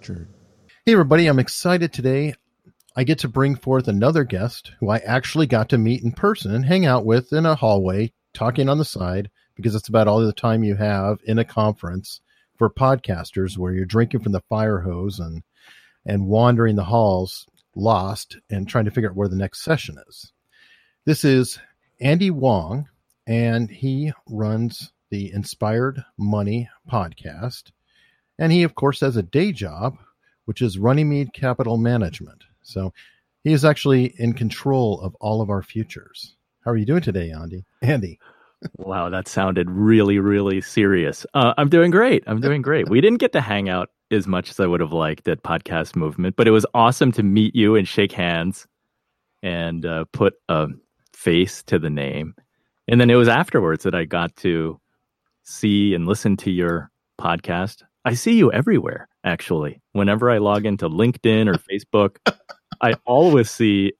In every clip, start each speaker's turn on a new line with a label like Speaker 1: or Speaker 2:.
Speaker 1: Unstructured.
Speaker 2: Hey, everybody, I'm excited today. I get to bring forth another guest who I actually got to meet in person and hang out with in a hallway, talking on the side, because it's about all the time you have in a conference for podcasters where you're drinking from the fire hose and and wandering the halls lost and trying to figure out where the next session is. This is Andy Wang, and he runs the Inspired Money podcast. And he, of course, has a day job, which is Runnymede Capital Management. So he is actually in control of all of our futures. How are you doing today, Andy? Andy.
Speaker 3: wow, that sounded really, really serious. Uh, I'm doing great. I'm doing great. We didn't get to hang out as much as I would have liked at Podcast Movement, but it was awesome to meet you and shake hands and uh, put a face to the name. And then it was afterwards that I got to see and listen to your podcast. I see you everywhere, actually. Whenever I log into LinkedIn or Facebook, I always see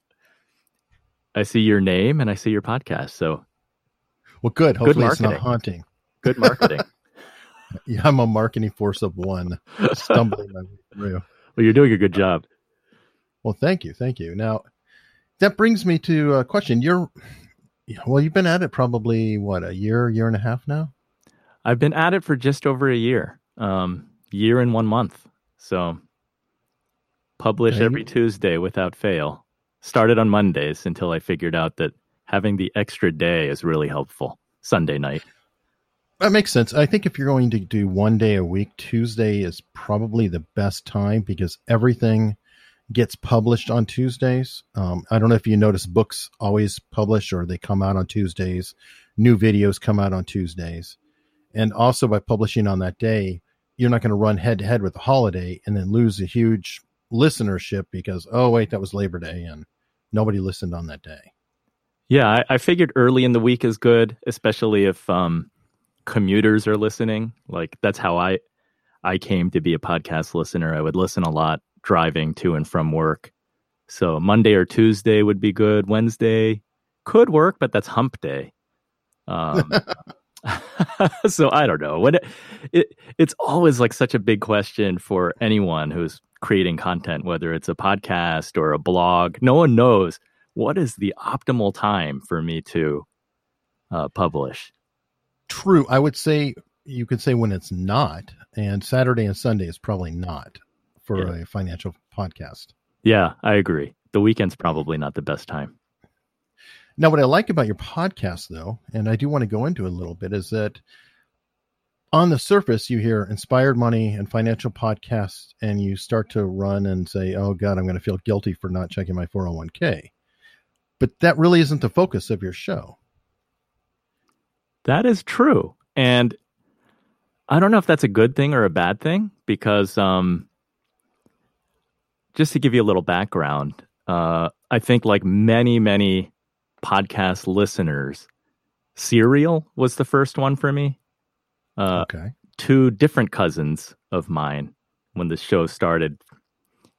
Speaker 3: I see your name and I see your podcast. So
Speaker 2: well, good. Hopefully, good it's not haunting.
Speaker 3: Good marketing.
Speaker 2: yeah, I'm a marketing force of one, stumbling my way through.
Speaker 3: Well, you're doing a good job.
Speaker 2: Well, thank you, thank you. Now, that brings me to a question. You're well, you've been at it probably what a year, year and a half now.
Speaker 3: I've been at it for just over a year, um, year and one month. So, publish every Tuesday without fail. Started on Mondays until I figured out that having the extra day is really helpful. Sunday night.
Speaker 2: That makes sense. I think if you're going to do one day a week, Tuesday is probably the best time because everything gets published on Tuesdays. Um, I don't know if you notice books always publish or they come out on Tuesdays. New videos come out on Tuesdays. And also by publishing on that day, you're not going to run head to head with the holiday and then lose a huge listenership because, oh, wait, that was Labor Day and nobody listened on that day.
Speaker 3: Yeah, I, I figured early in the week is good, especially if um, commuters are listening. Like that's how I I came to be a podcast listener. I would listen a lot driving to and from work. So Monday or Tuesday would be good. Wednesday could work, but that's hump day. Um, so I don't know. What it, it it's always like such a big question for anyone who's creating content, whether it's a podcast or a blog. No one knows what is the optimal time for me to uh, publish?
Speaker 2: True. I would say you could say when it's not, and Saturday and Sunday is probably not for yeah. a financial podcast.
Speaker 3: Yeah, I agree. The weekend's probably not the best time.
Speaker 2: Now, what I like about your podcast, though, and I do want to go into a little bit, is that on the surface, you hear inspired money and financial podcasts, and you start to run and say, Oh, God, I'm going to feel guilty for not checking my 401k but that really isn't the focus of your show.
Speaker 3: That is true. And I don't know if that's a good thing or a bad thing because um, just to give you a little background, uh, I think like many, many podcast listeners, Serial was the first one for me.
Speaker 2: Uh, okay.
Speaker 3: Two different cousins of mine when the show started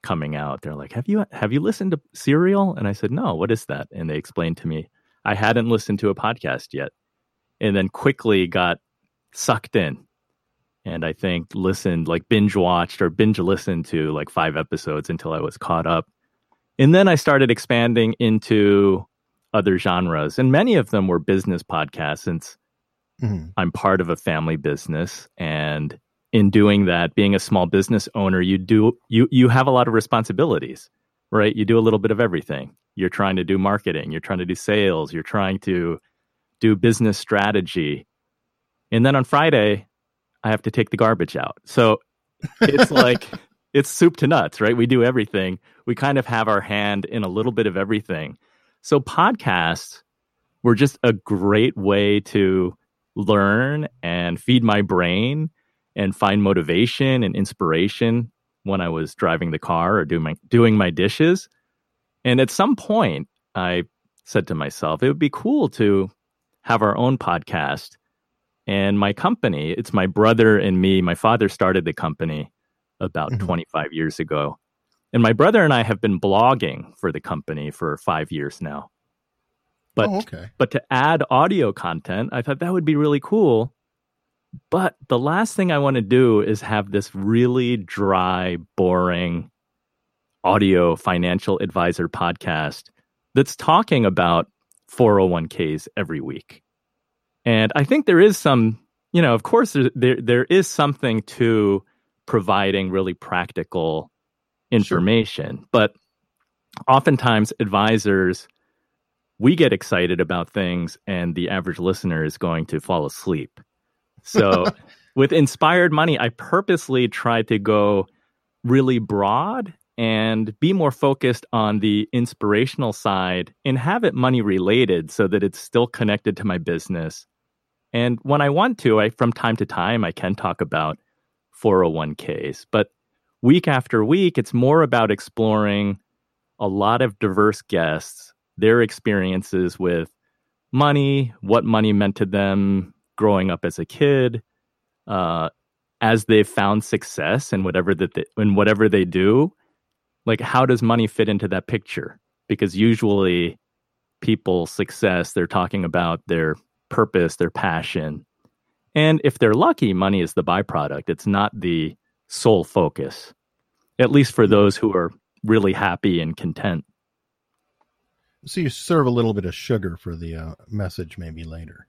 Speaker 3: coming out. They're like, "Have you have you listened to Serial?" And I said, "No. What is that?" And they explained to me. I hadn't listened to a podcast yet, and then quickly got sucked in, and I think listened like binge watched or binge listened to like five episodes until I was caught up, and then I started expanding into other genres, and many of them were business podcasts since. Mm-hmm. I'm part of a family business and in doing that, being a small business owner, you do you you have a lot of responsibilities, right? You do a little bit of everything. You're trying to do marketing, you're trying to do sales, you're trying to do business strategy. And then on Friday, I have to take the garbage out. So it's like it's soup to nuts, right? We do everything. We kind of have our hand in a little bit of everything. So podcasts were just a great way to learn and feed my brain and find motivation and inspiration when I was driving the car or doing my, doing my dishes. And at some point, I said to myself, it would be cool to have our own podcast. And my company, it's my brother and me. My father started the company about mm-hmm. 25 years ago. And my brother and I have been blogging for the company for five years now. But,
Speaker 2: oh, okay.
Speaker 3: but to add audio content, I thought that would be really cool But the last thing I want to do is have this really dry, boring audio financial advisor podcast that's talking about 401ks every week. And I think there is some, you know, of course, there, there, there is something to providing really practical information. Sure. But oftentimes, advisors, we get excited about things, and the average listener is going to fall asleep. So, with Inspired Money, I purposely try to go really broad and be more focused on the inspirational side and have it money related so that it's still connected to my business. And when I want to, I from time to time I can talk about 401ks, but week after week it's more about exploring a lot of diverse guests, their experiences with money, what money meant to them growing up as a kid, uh, as they've found success in whatever that they, in whatever they do, like how does money fit into that picture? Because usually people's success they're talking about their purpose their passion and if they're lucky money is the byproduct. It's not the sole focus at least for those who are really happy and content
Speaker 2: so you serve a little bit of sugar for the uh, message maybe later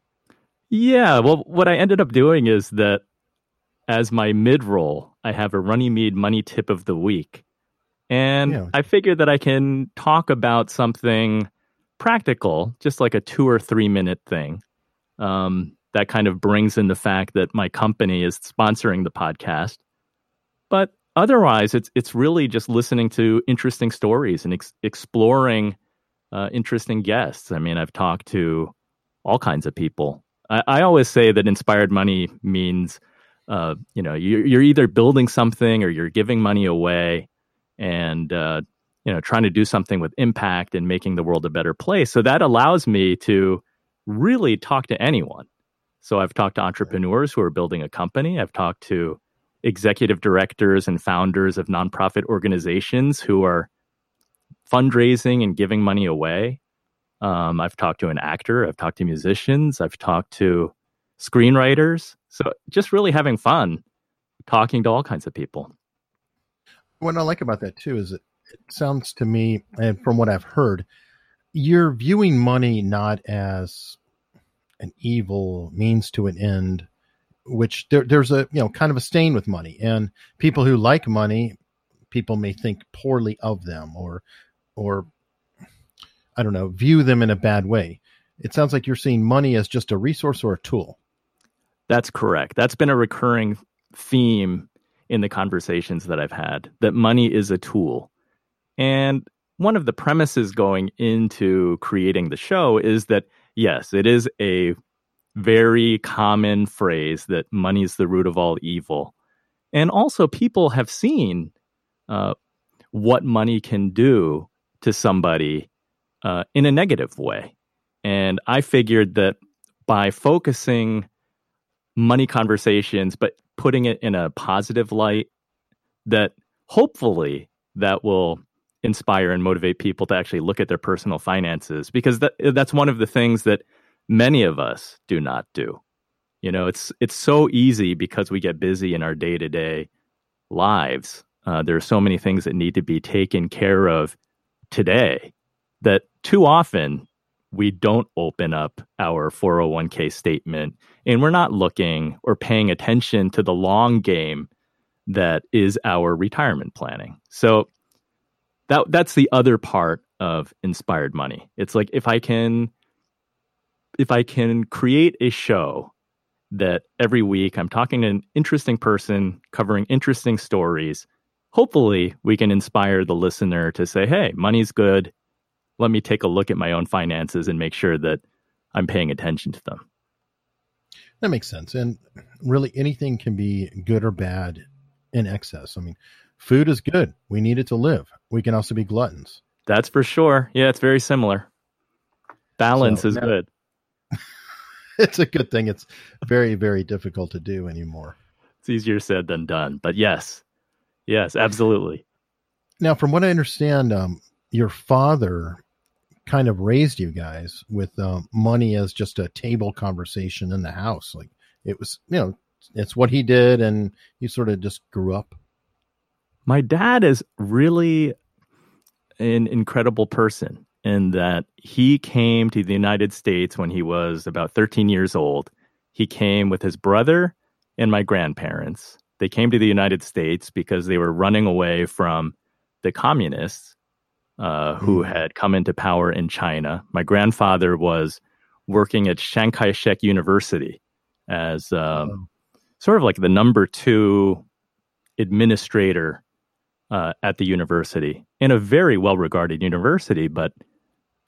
Speaker 3: yeah well what i ended up doing is that as my mid roll i have a runnymede money tip of the week and yeah. I figured that I can talk about something practical, just like a two or three minute thing. Um, that kind of brings in the fact that my company is sponsoring the podcast. But otherwise, it's it's really just listening to interesting stories and ex- exploring uh, interesting guests. I mean, I've talked to all kinds of people. I, I always say that inspired money means, uh, you know, you're, you're either building something or you're giving money away and uh, you know trying to do something with impact and making the world a better place. So that allows me to really talk to anyone. So I've talked to entrepreneurs who are building a company. I've talked to executive directors and founders of nonprofit organizations who are fundraising and giving money away. Um, I've talked to an actor. I've talked to musicians. I've talked to screenwriters. So just really having fun talking to all kinds of people.
Speaker 2: What I like about that too is it, it sounds to me, and from what I've heard, you're viewing money not as an evil means to an end, which there, there's a you know kind of a stain with money, and people who like money, people may think poorly of them, or or I don't know, view them in a bad way. It sounds like you're seeing money as just a resource or a tool.
Speaker 3: That's correct. That's been a recurring theme in the conversations that I've had that money is a tool. And one of the premises going into creating the show is that, yes, it is a very common phrase that money is the root of all evil. And also, people have seen uh, what money can do to somebody uh, in a negative way. And I figured that by focusing money conversations, but putting it in a positive light that hopefully that will inspire and motivate people to actually look at their personal finances because that that's one of the things that many of us do not do. You know, it's it's so easy because we get busy in our day-to-day lives. Uh, there are so many things that need to be taken care of today that too often we don't open up our 401k statement and we're not looking or paying attention to the long game that is our retirement planning. So that that's the other part of inspired money. It's like if I can if I can create a show that every week I'm talking to an interesting person covering interesting stories, hopefully we can inspire the listener to say, "Hey, money's good let me take a look at my own finances and make sure that I'm paying attention to them.
Speaker 2: That makes sense. And really, anything can be good or bad in excess. I mean, food is good. We need it to live. We can also be gluttons.
Speaker 3: That's for sure. Yeah, it's very similar. Balance so, is now, good.
Speaker 2: it's a good thing. It's very, very difficult to do anymore.
Speaker 3: It's easier said than done. But yes, yes, absolutely.
Speaker 2: Now, from what I understand, um, your father kind of raised you guys with uh, money as just a table conversation in the house. Like it was, you know, it's what he did, and you sort of just grew up.
Speaker 3: My dad is really an incredible person in that he came to the United States when he was about 13 years old. He came with his brother and my grandparents. They came to the United States because they were running away from the communists uh, who mm. had come into power in China. My grandfather was working at Chiang Kai shek University as um, sort of like the number two administrator uh, at the university in a very well regarded university, but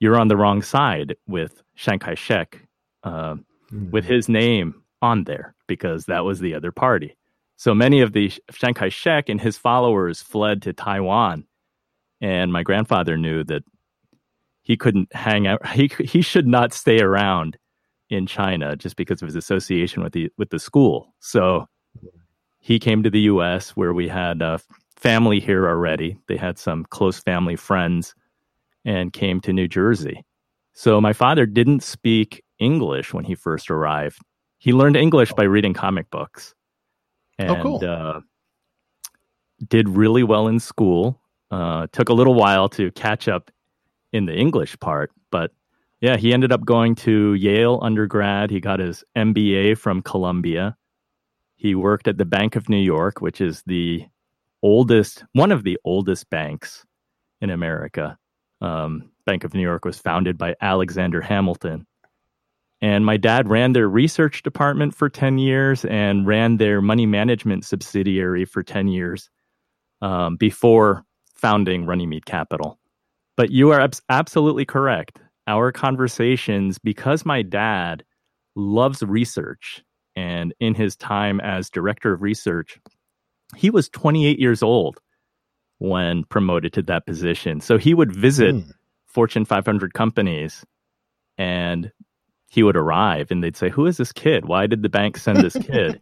Speaker 3: you're on the wrong side with Chiang Kai shek uh, mm-hmm. with his name on there because that was the other party. So many of the Chiang Kai shek and his followers fled to Taiwan. And my grandfather knew that he couldn't hang out, he, he should not stay around in China just because of his association with the with the school. So he came to the U.S. where we had a family here already. They had some close family friends and came to New Jersey. So my father didn't speak English when he first arrived. He learned English by reading comic books. And oh, cool. uh, did really well in school. Uh, took a little while to catch up in the English part, but yeah, he ended up going to Yale undergrad. He got his MBA from Columbia. He worked at the Bank of New York, which is the oldest, one of the oldest banks in America. Um, Bank of New York was founded by Alexander Hamilton. And my dad ran their research department for 10 years and ran their money management subsidiary for 10 years um, before founding Runnymede Capital. But you are ab- absolutely correct. Our conversations, because my dad loves research, and in his time as director of research, he was 28 years old when promoted to that position. So he would visit mm. Fortune 500 companies and he would arrive and they'd say, Who is this kid? Why did the bank send this kid?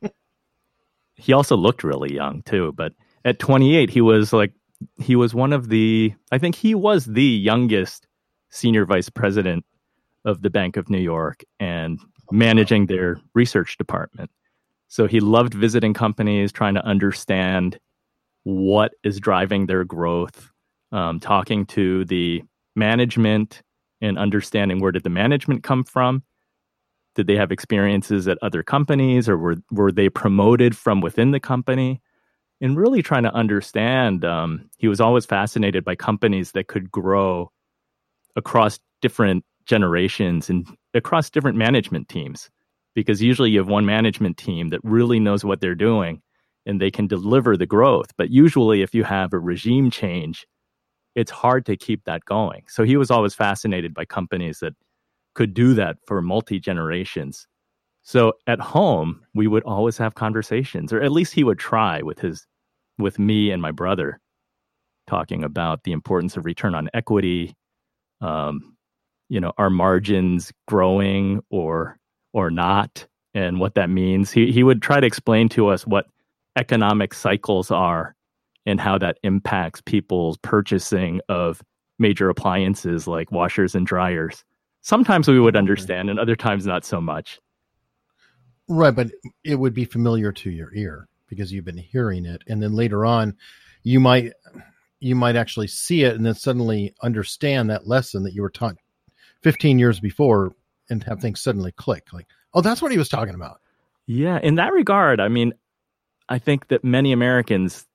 Speaker 3: he also looked really young too, but at 28, he was like, he was one of the, I think he was the youngest senior vice president of the Bank of New York and managing their research department. So he loved visiting companies, trying to understand what is driving their growth, um, talking to the management and understanding where did the management come from. Did they have experiences at other companies or were, were they promoted from within the company? And really trying to understand, um, he was always fascinated by companies that could grow across different generations and across different management teams because usually you have one management team that really knows what they're doing and they can deliver the growth. But usually, if you have a regime change, it's hard to keep that going. So he was always fascinated by companies that could do that for multi generations. So at home, we would always have conversations, or at least he would try with his, with me and my brother, talking about the importance of return on equity, um, you know, our margins growing or or not and what that means. He he would try to explain to us what economic cycles are and how that impacts people's purchasing of major appliances like washers and dryers. Sometimes we would mm-hmm. understand and other times not so much.
Speaker 2: Right, but it would be familiar to your ear because you've been hearing it and then later on you might you might actually see it and then suddenly understand that lesson that you were taught 15 years before and have things suddenly click like oh that's what he was talking about
Speaker 3: yeah in that regard i mean i think that many americans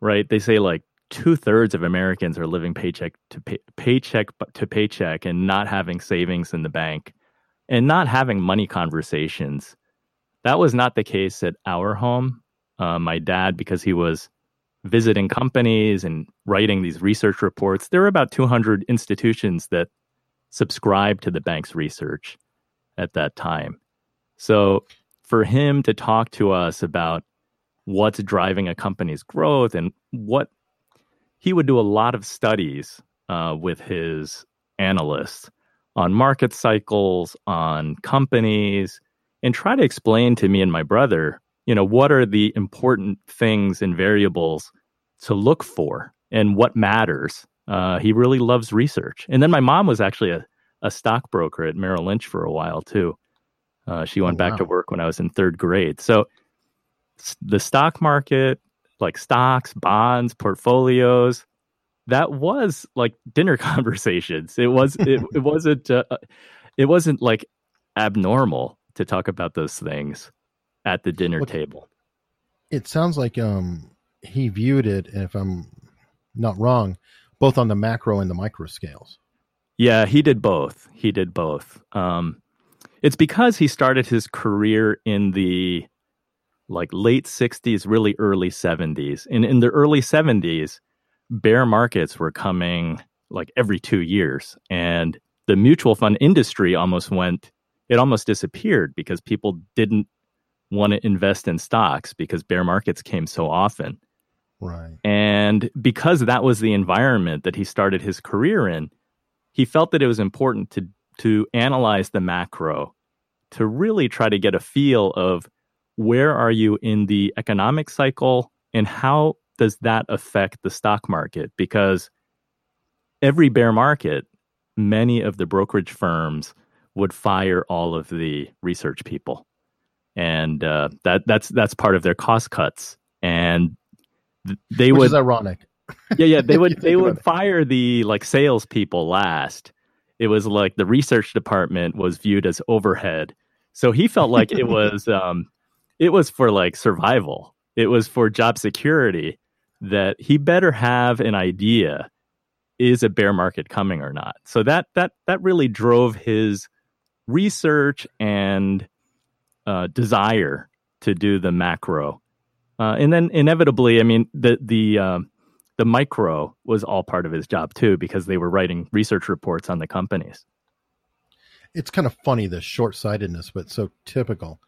Speaker 3: right they say like two-thirds of americans are living paycheck to pay, paycheck to paycheck and not having savings in the bank and not having money conversations that was not the case at our home uh, my dad because he was visiting companies and writing these research reports there were about 200 institutions that subscribe to the bank's research at that time. So for him to talk to us about what's driving a company's growth and what he would do a lot of studies uh, with his analysts on market cycles, on companies, and try to explain to me and my brother, you know, what are the important things and variables to look for and what matters uh, he really loves research. And then my mom was actually a, a stockbroker at Merrill Lynch for a while too. Uh, she went oh, back to work when I was in third grade. So the stock market, like stocks, bonds, portfolios, that was like dinner conversations. It was it, it wasn't uh, it wasn't like abnormal to talk about those things at the dinner well, table.
Speaker 2: It sounds like um he viewed it, if I'm not wrong, both on the macro and the micro scales.
Speaker 3: Yeah, he did both. He did both. Um, it's because he started his career in the like late 60s, really early 70s. And in the early 70s, bear markets were coming like every two years. And the mutual fund industry almost went, it almost disappeared because people didn't want to invest in stocks because bear markets came so often.
Speaker 2: Right.
Speaker 3: And because that was the environment that he started his career in, he felt that it was important to to analyze the macro to really try to get a feel of where are you in the economic cycle and how does that affect the stock market? Because every bear market many of the brokerage firms would fire all of the research people. And uh, that that's that's part of their cost cuts. And they
Speaker 2: Which
Speaker 3: would
Speaker 2: is ironic.
Speaker 3: Yeah yeah they would they would fire the like salespeople last. It was like the research department was viewed as overhead. So he felt like it was um it was for like survival. It was for job security that he better have an idea is a bear market coming or not. So that that that really drove his research and uh, desire to do the macro. Uh, and then inevitably i mean the the um, the micro was all part of his job too because they were writing research reports on the companies.
Speaker 2: It's kind of funny the short-sightedness but so typical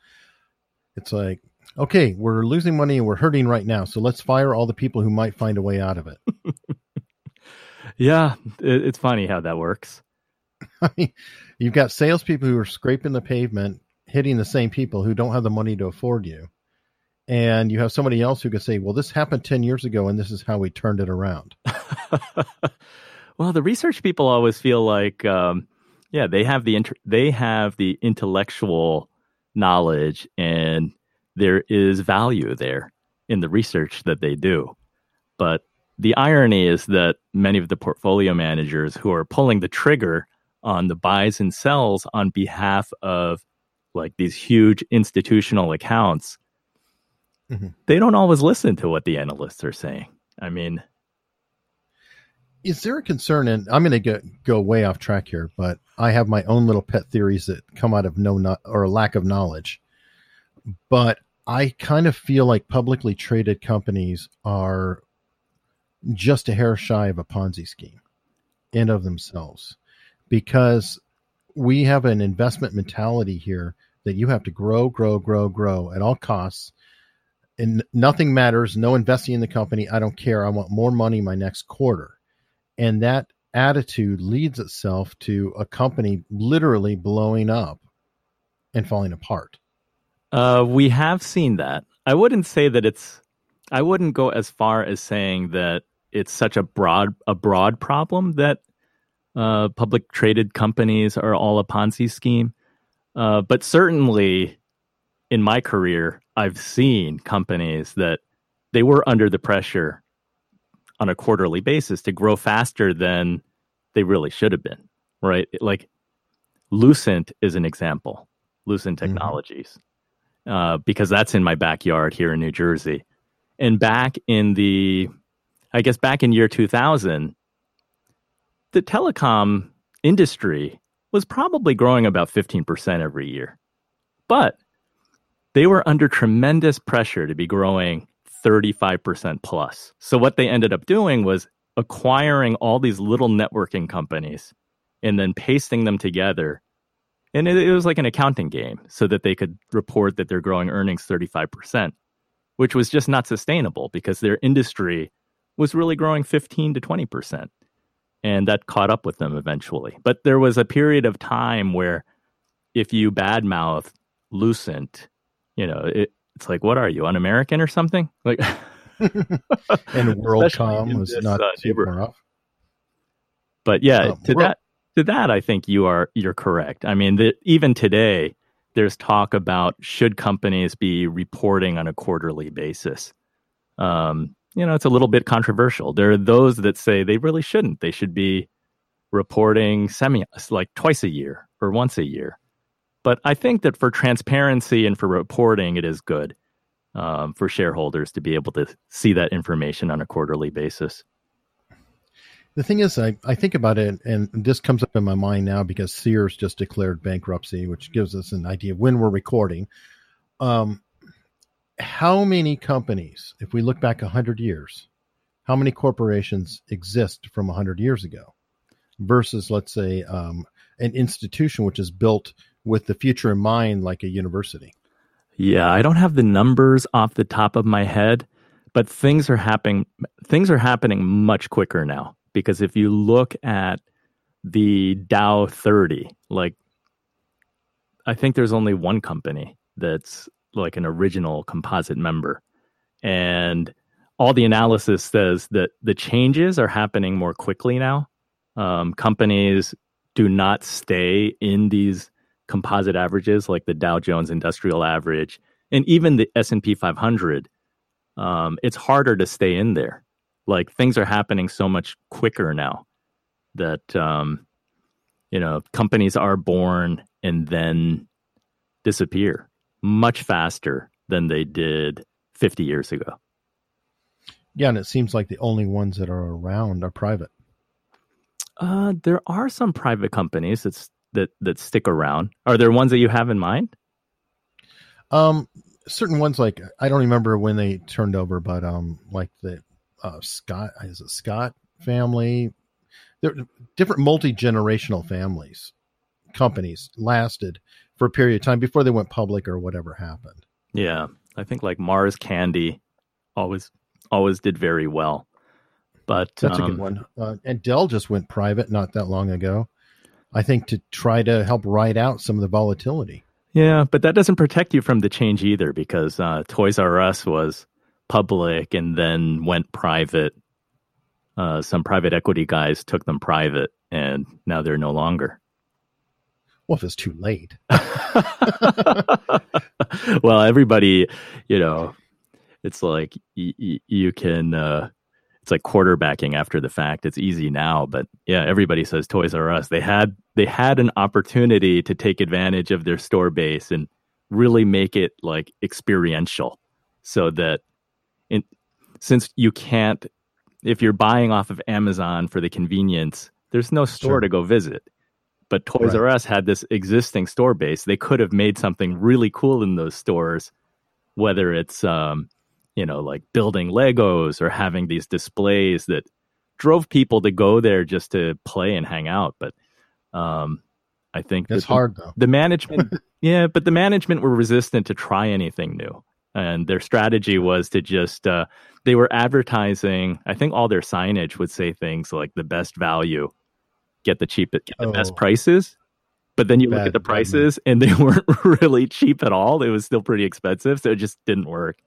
Speaker 2: it's like okay we're losing money and we're hurting right now so let's fire all the people who might find a way out of it.
Speaker 3: Yeah it's funny how that works.
Speaker 2: I mean, you've got salespeople who are scraping the pavement hitting the same people who don't have the money to afford you. And you have somebody else who can say, "Well, this happened ten years ago, and this is how we turned it around."
Speaker 3: well, the research people always feel like, um, yeah, they have the they have the intellectual knowledge, and there is value there in the research that they do. But the irony is that many of the portfolio managers who are pulling the trigger on the buys and sells on behalf of like these huge institutional accounts mm-hmm. they don't always listen to what the analysts are saying. I mean,
Speaker 2: is there a concern? And I'm going to go way off track here, but I have my own little pet theories that come out of no not or lack of knowledge. But I kind of feel like publicly traded companies are just a hair shy of a Ponzi scheme in of themselves because we have an investment mentality here that you have to grow, grow, grow, grow at all costs and nothing matters. No investing in the company. I don't care. I want more money my next quarter. And that attitude leads itself to a company literally blowing up and falling apart.
Speaker 3: Uh, we have seen that. I wouldn't say that it's. I wouldn't go as far as saying that it's such a broad a broad problem that uh, public traded companies are all a Ponzi scheme. Uh, but certainly, in my career, I've seen companies that they were under the pressure on a quarterly basis to grow faster than they really should have been, right? Like Lucent is an example, Lucent mm-hmm. Technologies, mm-hmm. uh, because that's in my backyard here in New Jersey. And back in the, I guess back in year 2000, the telecom industry was probably growing about 15% every year. But they were under tremendous pressure to be growing 35% plus. So what they ended up doing was acquiring all these little networking companies and then pasting them together. And it, it was like an accounting game so that they could report that they're growing earnings 35%, which was just not sustainable because their industry was really growing 15 to 20%. And that caught up with them eventually. But there was a period of time where if you badmouth Lucent you know, it, it's like, what are you, un American or something? Like,
Speaker 2: and WorldCom was this, not uh, too far off.
Speaker 3: But yeah, um, to that, to that, I think you are you're correct. I mean, the, even today, there's talk about should companies be reporting on a quarterly basis. Um, you know, it's a little bit controversial. There are those that say they really shouldn't. They should be reporting semi like twice a year or once a year. But I think that for transparency and for reporting, it is good um, for shareholders to be able to see that information on a quarterly basis.
Speaker 2: The thing is, I, I think about it, and this comes up in my mind now because Sears just declared bankruptcy, which gives us an idea of when we're recording. Um, how many companies, if we look back 100 years, how many corporations exist from 100 years ago versus, let's say, um, an institution which is built with the future in mind, like a university?
Speaker 3: Yeah, I don't have the numbers off the top of my head, but things are happening. Things are happening much quicker now because if you look at the Dow 30, like I think there's only one company that's like an original composite member. And all the analysis says that the changes are happening more quickly now. Um, companies do not stay in these composite averages like the Dow Jones Industrial Average and even the S&P 500. Um, it's harder to stay in there like things are happening so much quicker now that um, you know companies are born and then disappear much faster than they did 50 years ago.
Speaker 2: Yeah, and it seems like the only ones that are around are private.
Speaker 3: Uh, there are some private companies that's that that stick around. Are there ones that you have in mind?
Speaker 2: Um, certain ones like I don't remember when they turned over, but um, like the uh, Scott is it Scott family. There different multi generational families, companies lasted for a period of time before they went public or whatever happened.
Speaker 3: Yeah, I think like Mars Candy always always did very well. But
Speaker 2: that's um, a good um, one. Uh, and Dell just went private not that long ago. I think to try to help ride out some of the volatility.
Speaker 3: Yeah, but that doesn't protect you from the change either because uh, Toys R Us was public and then went private. Uh, some private equity guys took them private, and now they're no longer.
Speaker 2: Well, if it's too late.
Speaker 3: well, everybody, you know, it's like y- y- you can. Uh, it's like quarterbacking after the fact. It's easy now, but yeah, everybody says Toys R Us. They had they had an opportunity to take advantage of their store base and really make it like experiential, so that in, since you can't if you're buying off of Amazon for the convenience, there's no store sure. to go visit. But Toys right. R Us had this existing store base. They could have made something really cool in those stores, whether it's um, you know, like building Legos or having these displays that drove people to go there just to play and hang out. But um, I think
Speaker 2: it's hard though.
Speaker 3: The management, yeah, but the management were resistant to try anything new and their strategy was to just uh, they were advertising i think all their signage would say things like the best value get the cheapest get the oh. best prices but then you bad, look at the prices and they weren't really cheap at all it was still pretty expensive so it just didn't work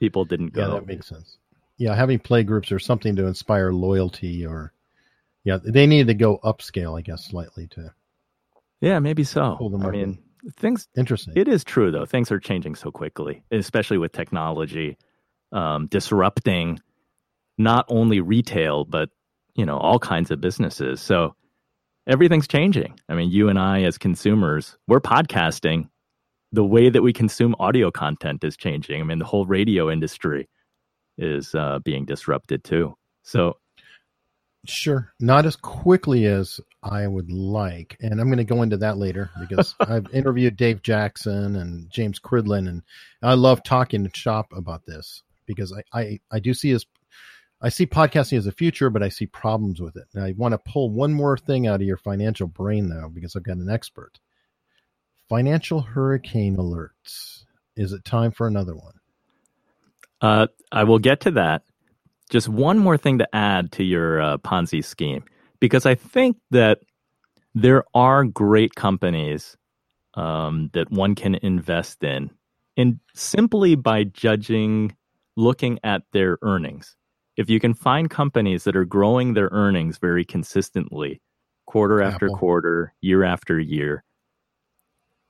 Speaker 3: people didn't go
Speaker 2: yeah that makes sense yeah having play groups or something to inspire loyalty or yeah they needed to go upscale i guess slightly to
Speaker 3: yeah maybe so i mean things
Speaker 2: interesting.
Speaker 3: It is true though. Things are changing so quickly, especially with technology um, disrupting not only retail but you know all kinds of businesses. So everything's changing. I mean, you and I as consumers, we're podcasting. The way that we consume audio content is changing. I mean, the whole radio industry is uh, being disrupted too. So
Speaker 2: Sure. Not as quickly as I would like. And I'm going to go into that later because I've interviewed Dave Jackson and James Cridland, and I love talking to shop about this because I, I, I do see as I see podcasting as a future, but I see problems with it. And I want to pull one more thing out of your financial brain though, because I've got an expert. Financial hurricane alerts. Is it time for another one?
Speaker 3: Uh, I will get to that just one more thing to add to your uh, Ponzi scheme, because I think that there are great companies um, that one can invest in, and simply by judging, looking at their earnings. If you can find companies that are growing their earnings very consistently, quarter after Apple. quarter, year after year,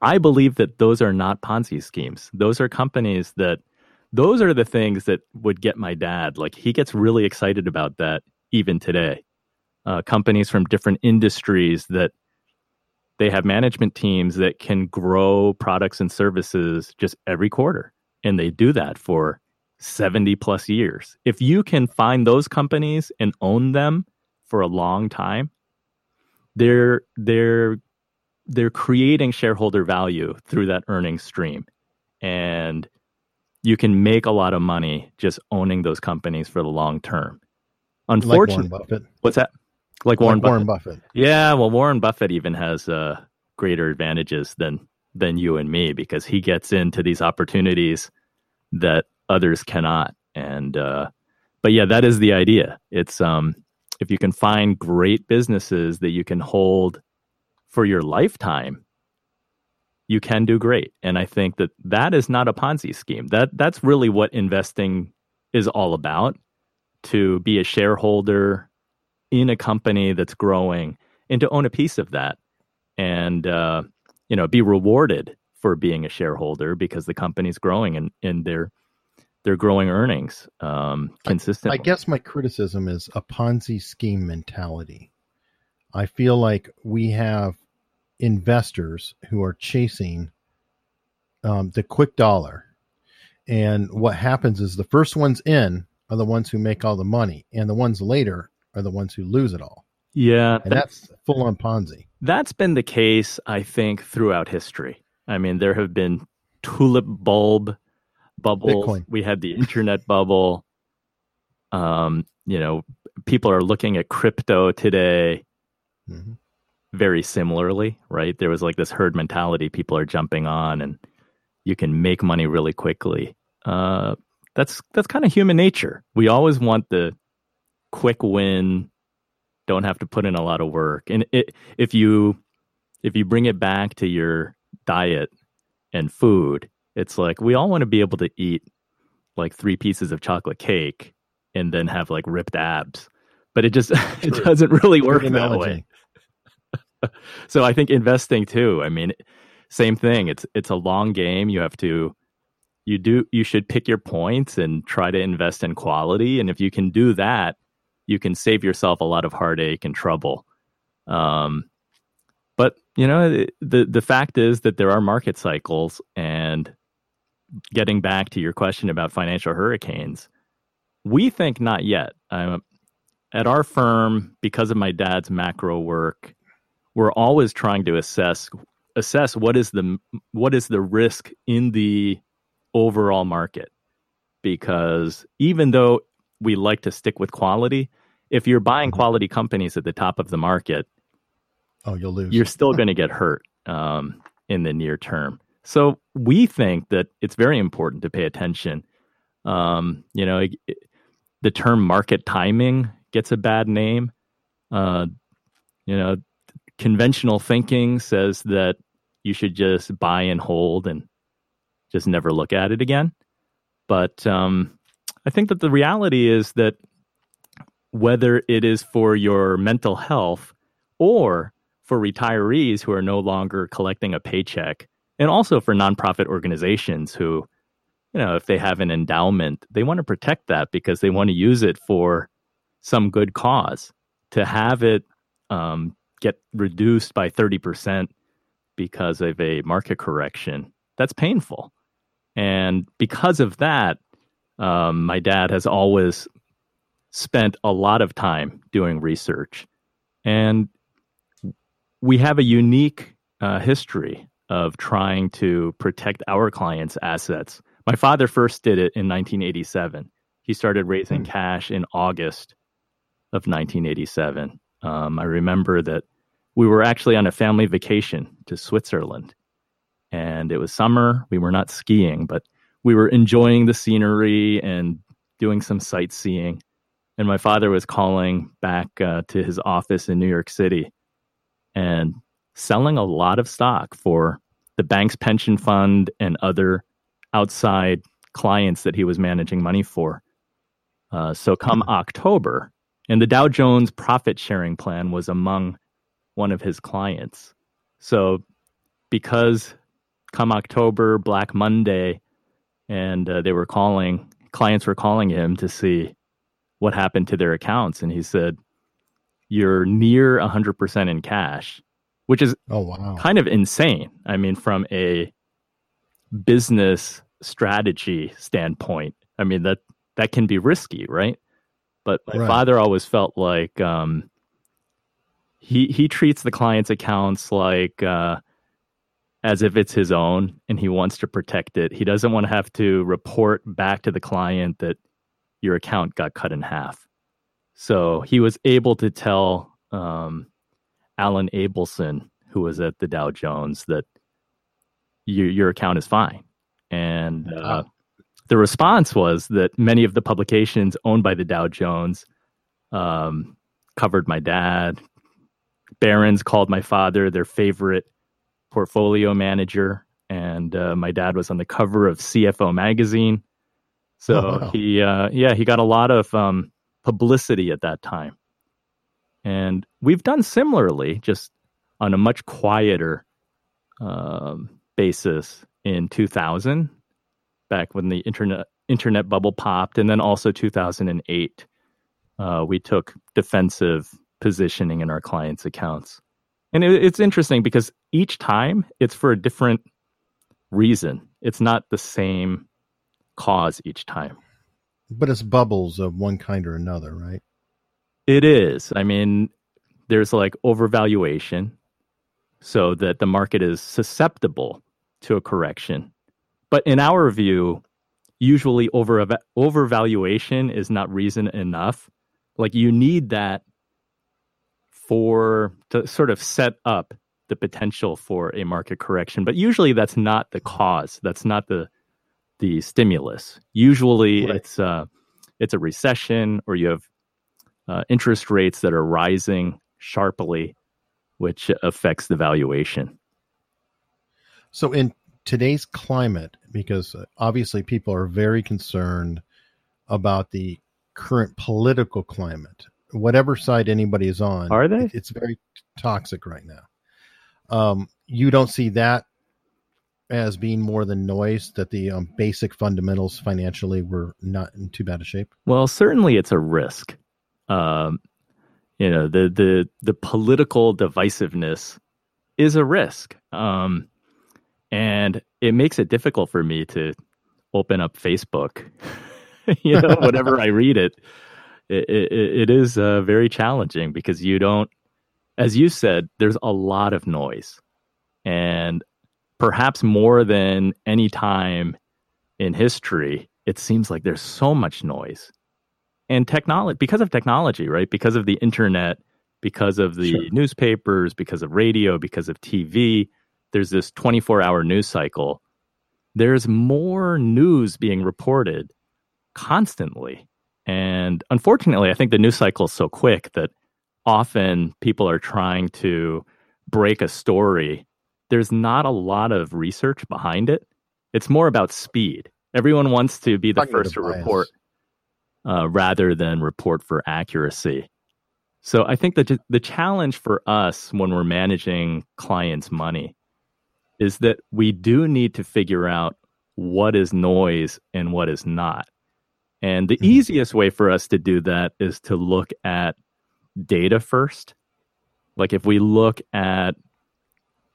Speaker 3: I believe that those are not Ponzi schemes. Those are companies that those are the things that would get my dad. Like he gets really excited about that even today. Uh, companies from different industries that they have management teams that can grow products and services just every quarter. And they do that for 70 plus years. If you can find those companies and own them for a long time, they're they're they're creating shareholder value through that earnings stream. And you can make a lot of money just owning those companies for the long term. Unfortunately,
Speaker 2: like Warren Buffett.
Speaker 3: What's that? Like Warren,
Speaker 2: like
Speaker 3: Buffett.
Speaker 2: Warren Buffett.
Speaker 3: Yeah, well, Warren Buffett even has uh, greater advantages than than you and me because he gets into these opportunities that others cannot. And uh, but yeah, that is the idea. It's um, if you can find great businesses that you can hold for your lifetime, you can do great. And I think that that is not a Ponzi scheme. That that's really what investing is all about. To be a shareholder in a company that's growing and to own a piece of that, and uh, you know, be rewarded for being a shareholder because the company's growing and and they're they're growing earnings um, consistently.
Speaker 2: I guess my criticism is a Ponzi scheme mentality. I feel like we have investors who are chasing um, the quick dollar. And what happens is the first ones in are the ones who make all the money, and the ones later are the ones who lose it all.
Speaker 3: Yeah,
Speaker 2: and that's, that's full on Ponzi.
Speaker 3: That's been the case, I think, throughout history. I mean, there have been tulip bulb bubbles.
Speaker 2: Bitcoin.
Speaker 3: We had the internet bubble. Um, you know, people are looking at crypto today mm-hmm. very similarly, right? There was like this herd mentality. People are jumping on, and you can make money really quickly. Uh, that's that's kind of human nature. We always want the quick win. Don't have to put in a lot of work. And it, if you if you bring it back to your diet and food, it's like we all want to be able to eat like three pieces of chocolate cake and then have like ripped abs, but it just it doesn't really work that way. so I think investing too. I mean, same thing. It's it's a long game. You have to you do you should pick your points and try to invest in quality. And if you can do that, you can save yourself a lot of heartache and trouble. Um, but you know the the fact is that there are market cycles, and getting back to your question about financial hurricanes, we think not yet. At our firm, because of my dad's macro work, we're always trying to assess assess what is the what is the risk in the overall market. Because even though we like to stick with quality, if you're buying mm-hmm. quality companies at the top of the market,
Speaker 2: oh, you'll lose.
Speaker 3: You're still going to get hurt um, in the near term. So we think that it's very important to pay attention. Um, you know, it, it, the term market timing gets a bad name. Uh, you know, conventional thinking says that you should just buy and hold and just never look at it again. But um, I think that the reality is that whether it is for your mental health or for retirees who are no longer collecting a paycheck, and also for nonprofit organizations who, you know, if they have an endowment, they want to protect that because they want to use it for some good cause. To have it um, get reduced by 30% because of a market correction, that's painful. And because of that, um, my dad has always spent a lot of time doing research. And we have a unique uh, history of trying to protect our clients' assets. My father first did it in 1987. He started raising hmm. cash in August of 1987. Um, I remember that we were actually on a family vacation to Switzerland, and it was summer. We were not skiing, but we were enjoying the scenery and doing some sightseeing. And my father was calling back uh, to his office in New York City and selling a lot of stock for the bank's pension fund and other outside clients that he was managing money for. Uh, so, come. October, and the Dow Jones profit sharing plan was among one of his clients. So, because come October, Black Monday, and uh, they were calling, clients were calling him to see what happened to their accounts. And he said, You're near 100% in cash, which is
Speaker 2: Oh wow.
Speaker 3: kind of insane. I mean, from a business strategy standpoint, I mean that that can be risky, right? But my
Speaker 2: Right.
Speaker 3: father always felt like um, he he treats the client's accounts like uh, as if it's his own, and he wants to protect it. He doesn't want to have to report back to the client that your account got cut in half. So he was able to tell um, Alan Abelson, who was at the Dow Jones, that your your account is fine. And uh, the response was that many of the publications owned by the Dow Jones um, covered my dad. Barron's called my father their favorite portfolio manager, and uh, my dad was on the cover of CFO magazine. So
Speaker 2: Oh, wow.
Speaker 3: he, uh, yeah, he got a lot of um, publicity at that time. And we've done similarly, just on a much quieter um, basis in 2000, back when the internet internet bubble popped, and then also 2008. Uh, we took defensive positioning in our clients' accounts, and it, it's interesting because each time it's for a different reason. It's not the same cause each time.
Speaker 2: But it's bubbles of one kind or another, right?
Speaker 3: It is. I mean, there's like overvaluation so that the market is susceptible to a correction. But in our view, usually over overvaluation is not reason enough. Like you need that for to sort of set up the potential for a market correction. But usually that's not the cause. That's not the the stimulus. Usually
Speaker 2: Right.
Speaker 3: it's uh it's a recession or you have uh, interest rates that are rising sharply, which affects the valuation.
Speaker 2: So in today's climate, because uh, obviously people are very concerned about the current political climate, whatever side anybody is on,
Speaker 3: Are they?
Speaker 2: it- it's very toxic right now. Um, you don't see that as being more than noise that the um, basic fundamentals financially were not in too bad a shape.
Speaker 3: Well, certainly it's a risk. Um, you know, the the the political divisiveness is a risk, um, and it makes it difficult for me to open up Facebook. you know, whenever I read it, it, it, it is uh, very challenging because you don't, as you said, there's a lot of noise, and perhaps more than any time in history, it seems like there's so much noise and technology because of technology, right? Because of the internet, because of the
Speaker 2: Sure.
Speaker 3: newspapers, because of radio, because of TV, there's this 24 hour news cycle. There's more news being reported constantly. And unfortunately, I think the news cycle is so quick that often people are trying to break a story. There's not a lot of research behind it. It's more about speed. Everyone wants to be the first to
Speaker 2: bias.
Speaker 3: report uh, rather than report for accuracy. So I think that the challenge for us when we're managing clients' money is that we do need to figure out what is noise and what is not. And the
Speaker 2: Mhm.
Speaker 3: easiest way for us to do that is to look at data first. Like if we look at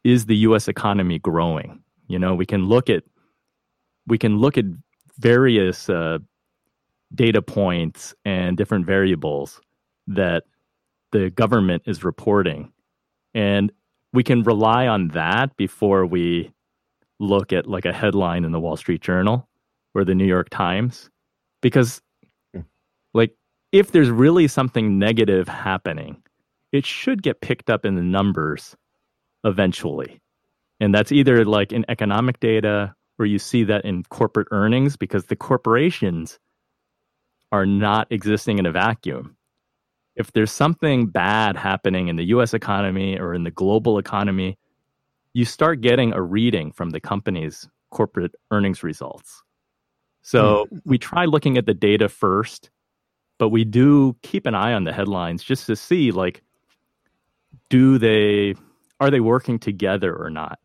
Speaker 3: is the US economy growing? You know, we can look at we can look at various uh, data points and different variables that the government is reporting. And we can rely on that before we look at like a headline in the Wall Street Journal or the New York Times. Because,
Speaker 2: Hmm.
Speaker 3: like, if there's really something negative happening, it should get picked up in the numbers eventually. And that's either like in economic data or you see that in corporate earnings because the corporations are not existing in a vacuum. If there's something bad happening in the US economy or in the global economy, you start getting a reading from the company's corporate earnings results. So we try looking at the data first, but we do keep an eye on the headlines just to see like do they are they working together or not?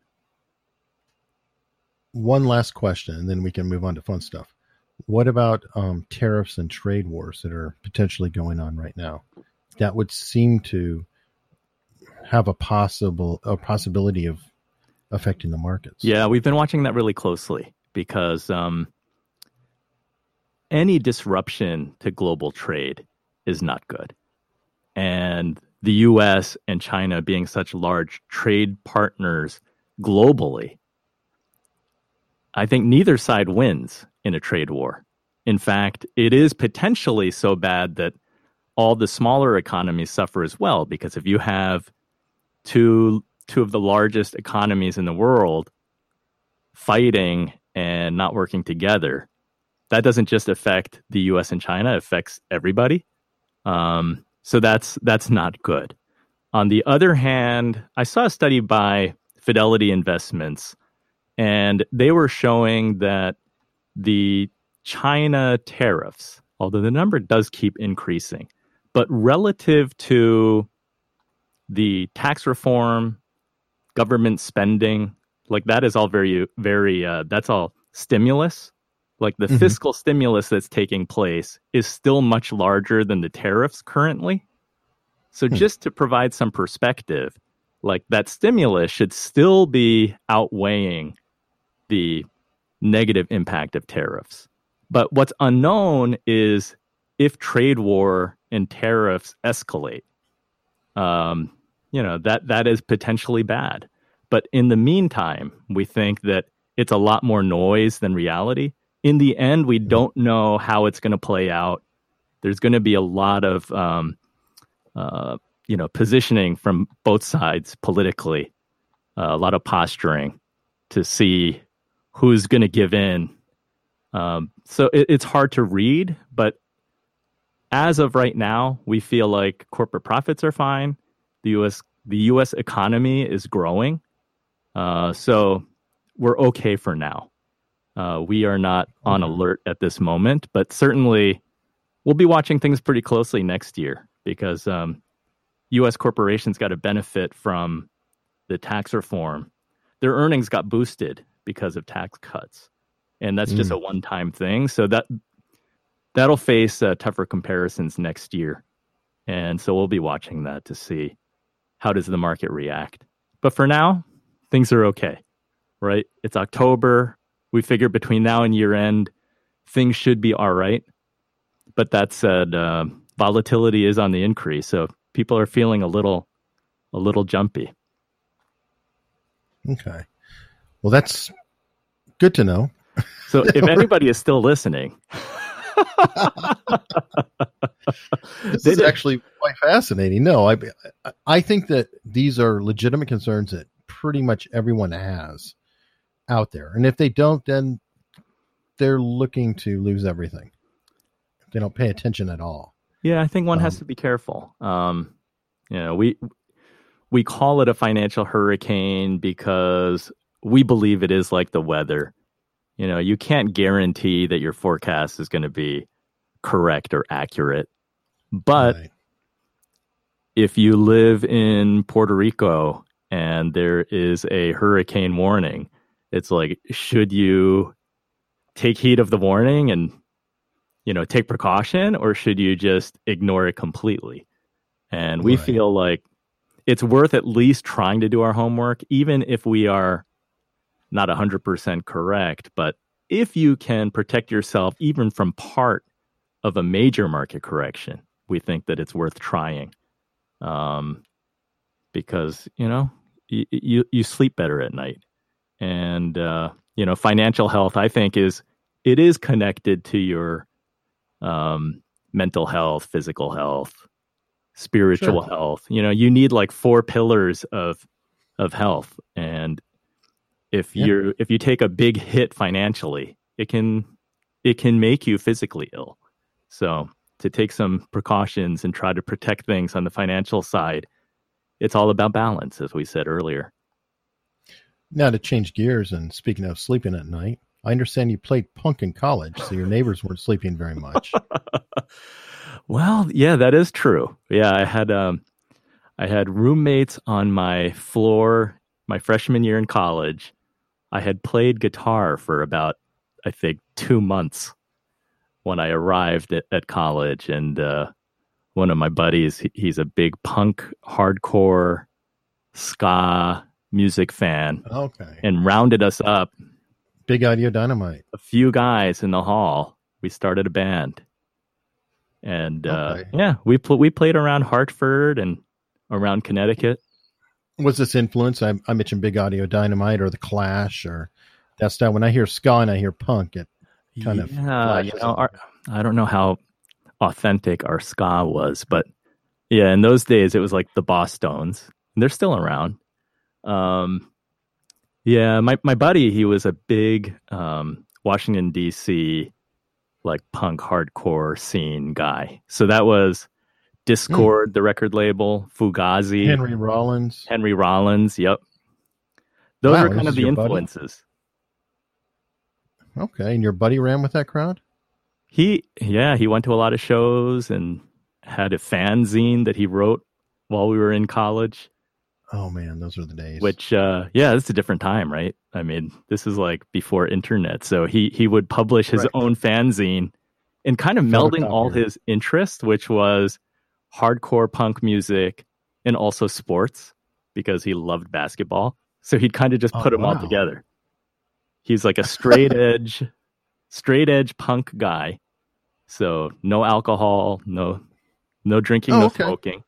Speaker 2: one last question, and then we can move on to fun stuff. What about um, tariffs and trade wars that are potentially going on right now? That would seem to have a possible a possibility of affecting the markets.
Speaker 3: Yeah, we've been watching that really closely because um, any disruption to global trade is not good. And the US and China being such large trade partners globally, I think neither side wins in a trade war. In fact, it is potentially so bad that all the smaller economies suffer as well because if you have two two of the largest economies in the world fighting and not working together, that doesn't just affect the U.S. and China; it affects everybody. Um, so that's that's not good. On the other hand, I saw a study by Fidelity Investments, and they were showing that the China tariffs, although the number does keep increasing, but relative to the tax reform, government spending, like that is all very, very, uh, that's all stimulus. Like the mm-hmm. fiscal stimulus that's taking place is still much larger than the tariffs currently. So, hmm. just to provide some perspective, like that stimulus should still be outweighing the negative impact of tariffs. But what's unknown is if trade war and tariffs escalate. Um, you know that that is potentially bad. But in the meantime, we think that it's a lot more noise than reality. In the end, we don't know how it's going to play out. There's going to be a lot of um, uh, you know positioning from both sides politically, uh, a lot of posturing to see who's going to give in. Um, so it, it's hard to read, but as of right now, we feel like corporate profits are fine. The U.S. the U.S. economy is growing, uh, so we're okay for now. Uh, we are not on mm-hmm. alert at this moment, but certainly we'll be watching things pretty closely next year because um, U.S. corporations got to benefit from the tax reform. Their earnings got boosted because of tax cuts, and that's mm. just a one-time thing. So that that'll face uh, tougher comparisons next year, and so we'll be watching that to see how does the market react. But for now, things are okay, right? It's October. We figure between now and year end, things should be all right. But that said, uh, volatility is on the increase, so people are feeling a little, a little jumpy.
Speaker 2: Okay, well, that's good to know.
Speaker 3: So, if anybody is still listening,
Speaker 2: this is actually quite fascinating. No, I I think that these are legitimate concerns that pretty much everyone has out there, and if they don't, then they're looking to lose everything. They don't pay attention at all.
Speaker 3: Yeah, I think one um, has to be careful. Um, you know, we we call it a financial hurricane because we believe it is like the weather you know, you can't guarantee that your forecast is going to be correct or accurate. But right. if you live in Puerto Rico and there is a hurricane warning, it's like, should you take heed of the warning and, you know, take precaution or should you just ignore it completely? And we right. feel like it's worth at least trying to do our homework, even if we are not 100% correct, but if you can protect yourself even from part of a major market correction, we think that it's worth trying. Um, because, you know, you, you, you sleep better at night. And, uh, you know, financial health, I think, is it is connected to your um, mental health, physical health, spiritual sure. health. You know, you need like four pillars of of health, and if yeah. you're if you take a big hit financially, it can it can make you physically ill. So to take some precautions and try to protect things on the financial side, it's all about balance, as we said earlier.
Speaker 2: Now to change gears and speaking of sleeping at night, I understand you played punk in college, so your neighbors weren't sleeping very much.
Speaker 3: well, yeah, that is true. Yeah, I had um, I had roommates on my floor my freshman year in college I had played guitar for about, I think, two months when I arrived at, at college. And uh, one of my buddies, he, he's a big punk, hardcore, ska music fan,
Speaker 2: Okay.
Speaker 3: and rounded us up,
Speaker 2: Big Audio Dynamite.
Speaker 3: a few guys in the hall. We started a band. And uh, yeah, we pl- we played around Hartford and around Connecticut.
Speaker 2: Was this influence? I, I mentioned Big Audio Dynamite or The Clash or that's that. When I hear ska and I hear punk, it kind of
Speaker 3: yeah, you know, our, I don't know how authentic our ska was, but yeah, in those days it was like the Bosstones. They're still around. Um, yeah, my my buddy, he was a big um, Washington D.C. like punk hardcore scene guy. So that was Dischord, the record label, Fugazi,
Speaker 2: Henry Rollins.
Speaker 3: Henry Rollins. Yep, those
Speaker 2: Wow,
Speaker 3: were kind of the
Speaker 2: your buddy?
Speaker 3: influences.
Speaker 2: Okay, and your buddy ran with that crowd.
Speaker 3: He, yeah, he went to a lot of shows and had a fanzine that he wrote while we were in college.
Speaker 2: Oh man, those are the days.
Speaker 3: Which, uh, yeah, it's a different time, right? I mean, this is like before internet, so he he would publish his
Speaker 2: Right.
Speaker 3: own fanzine and kind of melding all his interests, which was hardcore punk music and also sports because he loved basketball. So he'd kind of just
Speaker 2: Oh,
Speaker 3: put them all
Speaker 2: wow.
Speaker 3: together. He's like a straight edge, straight edge punk guy. So no alcohol, no no drinking,
Speaker 2: Oh,
Speaker 3: no
Speaker 2: okay.
Speaker 3: smoking.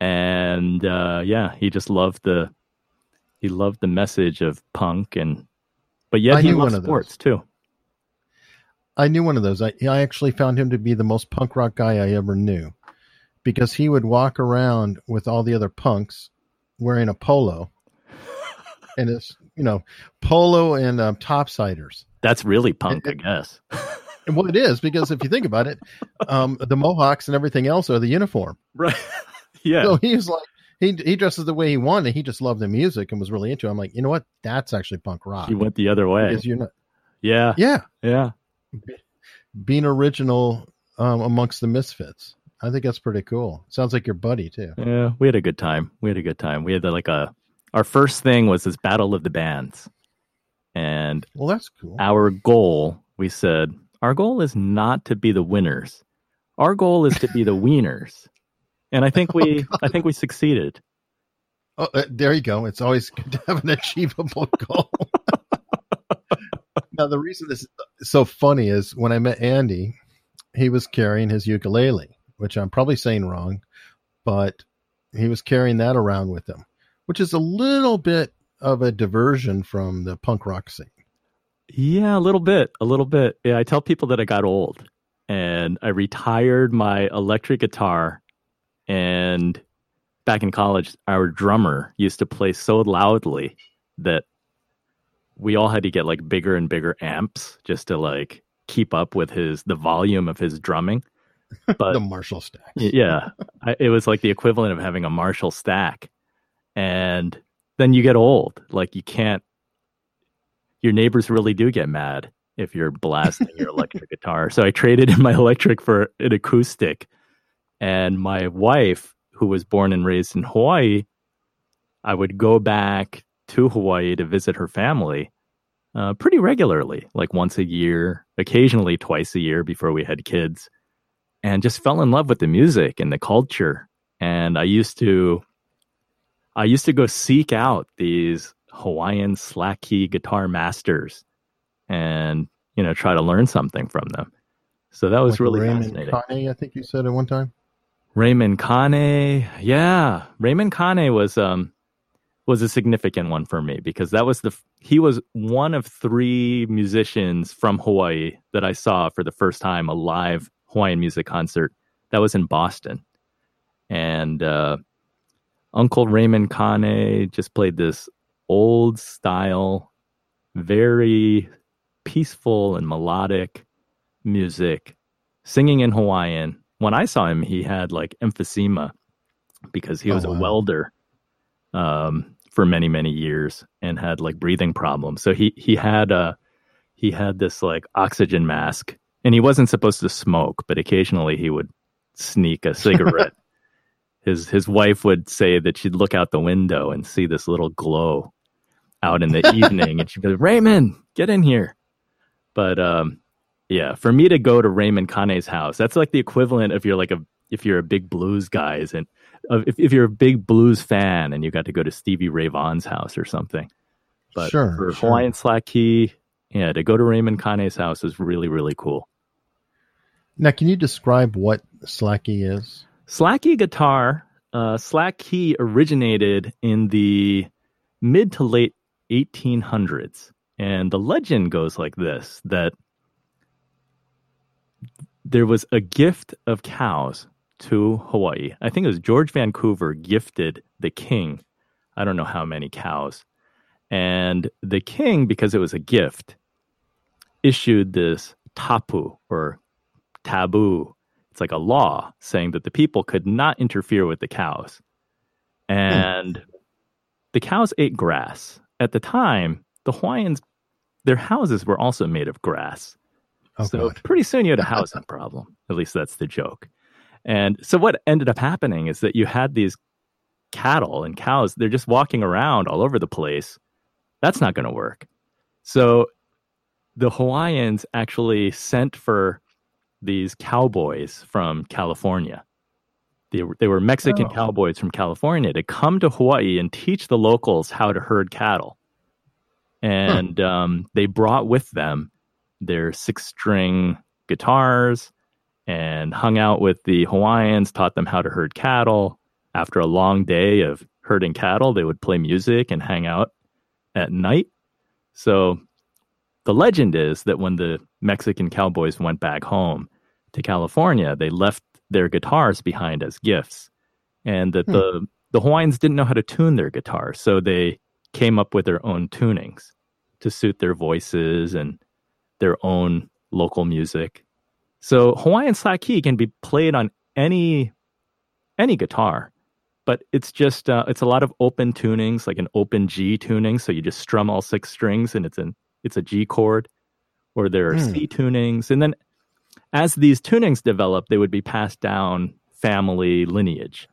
Speaker 3: And uh, yeah, he just loved the he loved the message of punk and but yet
Speaker 2: I
Speaker 3: he loved
Speaker 2: those.
Speaker 3: sports too.
Speaker 2: I knew one of those. I, I actually found him to be the most punk rock guy I ever knew because he would walk around with all the other punks wearing a polo and it's, you know, polo and um, topsiders.
Speaker 3: That's really punk, I guess.
Speaker 2: And what it is, because if you think about it, um, the Mohawks and everything else are the uniform.
Speaker 3: Right. yeah.
Speaker 2: So he was like, he, he dresses the way he wanted. He just loved the music and was really into it. I'm like, you know what? That's actually punk rock.
Speaker 3: he went the other way.
Speaker 2: Because you're not,
Speaker 3: Yeah.
Speaker 2: yeah,
Speaker 3: Yeah.
Speaker 2: being original um, amongst the misfits. I think that's pretty cool. Sounds like your buddy too.
Speaker 3: Yeah. We had a good time. We had a good time. We had the, like a our first thing was this battle of the bands. And
Speaker 2: Well, that's cool.
Speaker 3: our goal, we said, our goal is not to be the winners. Our goal is to be the wieners. And I think we I think we succeeded.
Speaker 2: Oh, uh, there you go. It's always good to have an achievable goal. now, the reason this is so funny is when I met Andy, he was carrying his ukulele, which I'm probably saying wrong, but he was carrying that around with him, which is a little bit of a diversion from the punk rock scene.
Speaker 3: Yeah, a little bit, a little bit. Yeah, I tell people that I got old and I retired my electric guitar. And back in college, our drummer used to play so loudly that we all had to get like bigger and bigger amps just to like keep up with his the volume of his drumming. But
Speaker 2: the Marshall
Speaker 3: stack. Yeah I, it was like the equivalent of having a marshall stack and then you get old like you can't your neighbors really do get mad if you're blasting your electric guitar so i traded in my electric for an acoustic and my wife who was born and raised in hawaii i would go back to hawaii to visit her family uh, pretty regularly like once a year occasionally twice a year before we had kids and just fell in love with the music and the culture. And I used to, I used to go seek out these Hawaiian slack key guitar masters, and you know try to learn something from them. So that was
Speaker 2: Like
Speaker 3: really
Speaker 2: Raymond
Speaker 3: fascinating.
Speaker 2: Kane, I think you said at one time.
Speaker 3: Raymond Kane, yeah, Raymond Kane was um was a significant one for me because that was the he was one of three musicians from Hawaii that I saw for the first time a live Hawaiian music concert that was in Boston, and uh, Uncle Raymond Kane just played this old style, very peaceful and melodic music, singing in Hawaiian. When I saw him, he had like emphysema because he
Speaker 2: Oh,
Speaker 3: was a welder um, for many many years and had like breathing problems. So he he had a he had this like oxygen mask, and he wasn't supposed to smoke, but occasionally he would sneak a cigarette. his his wife would say that she'd look out the window and see this little glow out in the evening, and she'd be like, "Raymond, get in here." But um, yeah, for me to go to Raymond Kane's house, that's like the equivalent of you're like a if you're a big blues guys and uh, if if you're a big blues fan and you got to go to Stevie Ray Vaughan's house or something. But
Speaker 2: Sure,
Speaker 3: for
Speaker 2: sure.
Speaker 3: Hawaiian Slack Key, yeah, to go to Raymond Kane's house is really really cool.
Speaker 2: Now, can you describe what slack key is?
Speaker 3: Slack key guitar, uh, Slack Key originated in the mid to late 1800s. And the legend goes like this that there was a gift of cows to Hawaii. I think it was George Vancouver gifted the king, I don't know how many cows. And the king, because it was a gift, issued this tapu or taboo it's like a law saying that the people could not interfere with the cows. And the cows ate grass. At the time, the Hawaiians, their houses were also made of grass.
Speaker 2: Oh,
Speaker 3: so
Speaker 2: God.
Speaker 3: pretty soon you had a housing problem. At least that's the joke. And so what ended up happening is that you had these cattle and cows, they're just walking around all over the place. That's not going to work. So the Hawaiians actually sent for these cowboys from California. They were, they were Mexican
Speaker 2: Oh.
Speaker 3: cowboys from California to come to Hawaii and teach the locals how to herd cattle. And um, they brought with them their six string guitars and hung out with the Hawaiians, taught them how to herd cattle. After a long day of herding cattle, they would play music and hang out at night. So the legend is that when the Mexican cowboys went back home to California, they left their guitars behind as gifts, and that
Speaker 2: Hmm.
Speaker 3: the the Hawaiians didn't know how to tune their guitars, so they came up with their own tunings to suit their voices and their own local music. So Hawaiian slack key can be played on any any guitar, but it's just uh, it's a lot of open tunings, like an open G tuning. So you just strum all six strings, and it's an it's a G chord. Or there are
Speaker 2: Hmm.
Speaker 3: C tunings, and then as these tunings develop, they would be passed down family lineage.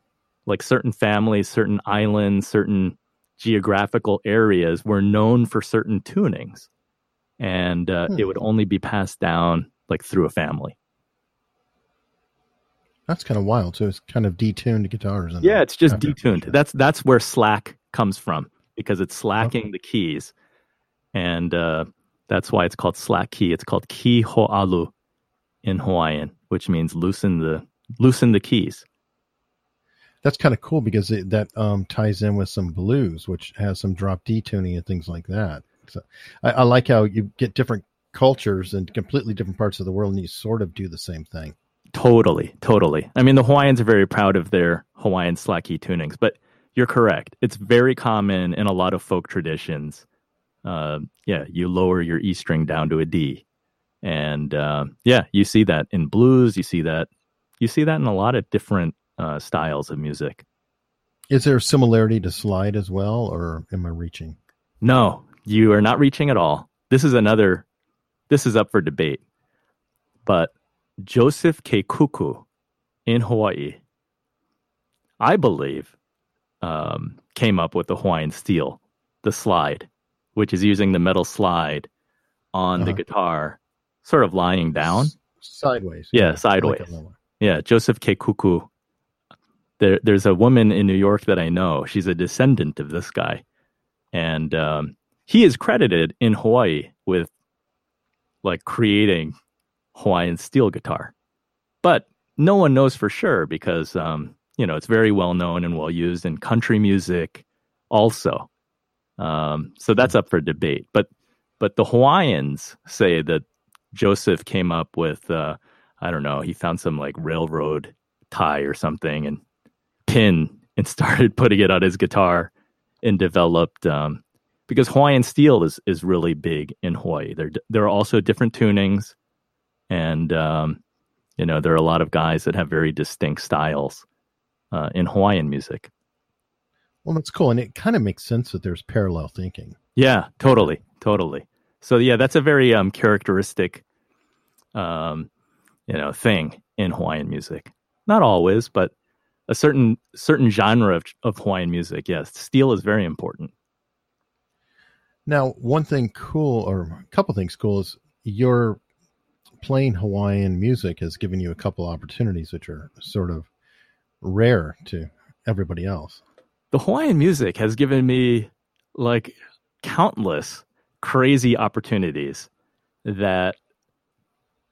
Speaker 3: Like certain families, certain islands, certain geographical areas were known for certain tunings, and uh,
Speaker 2: Hmm.
Speaker 3: it would only be passed down like through a family.
Speaker 2: That's kind of wild. So it's kind of detuned guitars. and
Speaker 3: Yeah, it's just
Speaker 2: Okay.
Speaker 3: detuned. That's that's where slack comes from because it's slacking the keys, and uh, that's why it's called slack key. It's called ki ho'alu in Hawaiian, which means loosen the loosen the keys.
Speaker 2: That's kind of cool because it, that um, ties in with some blues, which has some drop D tuning and things like that. So I, I like how you get different cultures and completely different parts of the world, and you sort of do the same thing.
Speaker 3: Totally, totally. I mean, the Hawaiians are very proud of their Hawaiian slack key tunings, but you're correct. It's very common in a lot of folk traditions. Uh, yeah, you lower your E string down to a D, and uh, yeah, you see that in blues. You see that you see that in a lot of different uh, styles of music.
Speaker 2: Is there a similarity to slide as well, or am I reaching?
Speaker 3: No, you are not reaching at all. This is another. This is up for debate, but Joseph Kekuku in Hawaii, I believe, um, came up with the Hawaiian steel, the slide, which is using the metal slide on the
Speaker 2: Uh-huh.
Speaker 3: guitar, sort of lying down.
Speaker 2: S- sideways.
Speaker 3: Yeah,
Speaker 2: like
Speaker 3: sideways.
Speaker 2: way.
Speaker 3: Yeah, Joseph Kekuku. There, there's a woman in New York that I know. She's a descendant of this guy, and um, he is credited in Hawaii with like creating Hawaiian steel guitar, but no one knows for sure because um, you know it's very well known and well used in country music, also. Um, so that's up for debate. But but the Hawaiians say that Joseph came up with. Uh, I don't know, he found some like railroad tie or something and pin and started putting it on his guitar and developed um, because Hawaiian steel is is really big in Hawaii. There there are also different tunings and um, you know there are a lot of guys that have very distinct styles uh, in Hawaiian music.
Speaker 2: Well, that's cool, and it kind of makes sense that there's parallel thinking.
Speaker 3: Yeah, totally, totally. So yeah, that's a very um, characteristic, um, you know, thing in Hawaiian music. Not always, but a certain certain genre of, of Hawaiian music. Yes, steel is very important.
Speaker 2: Now, one thing cool, or a couple things cool, is your playing Hawaiian music has given you a couple opportunities, which are sort of rare to everybody else.
Speaker 3: The Hawaiian music has given me like countless crazy opportunities that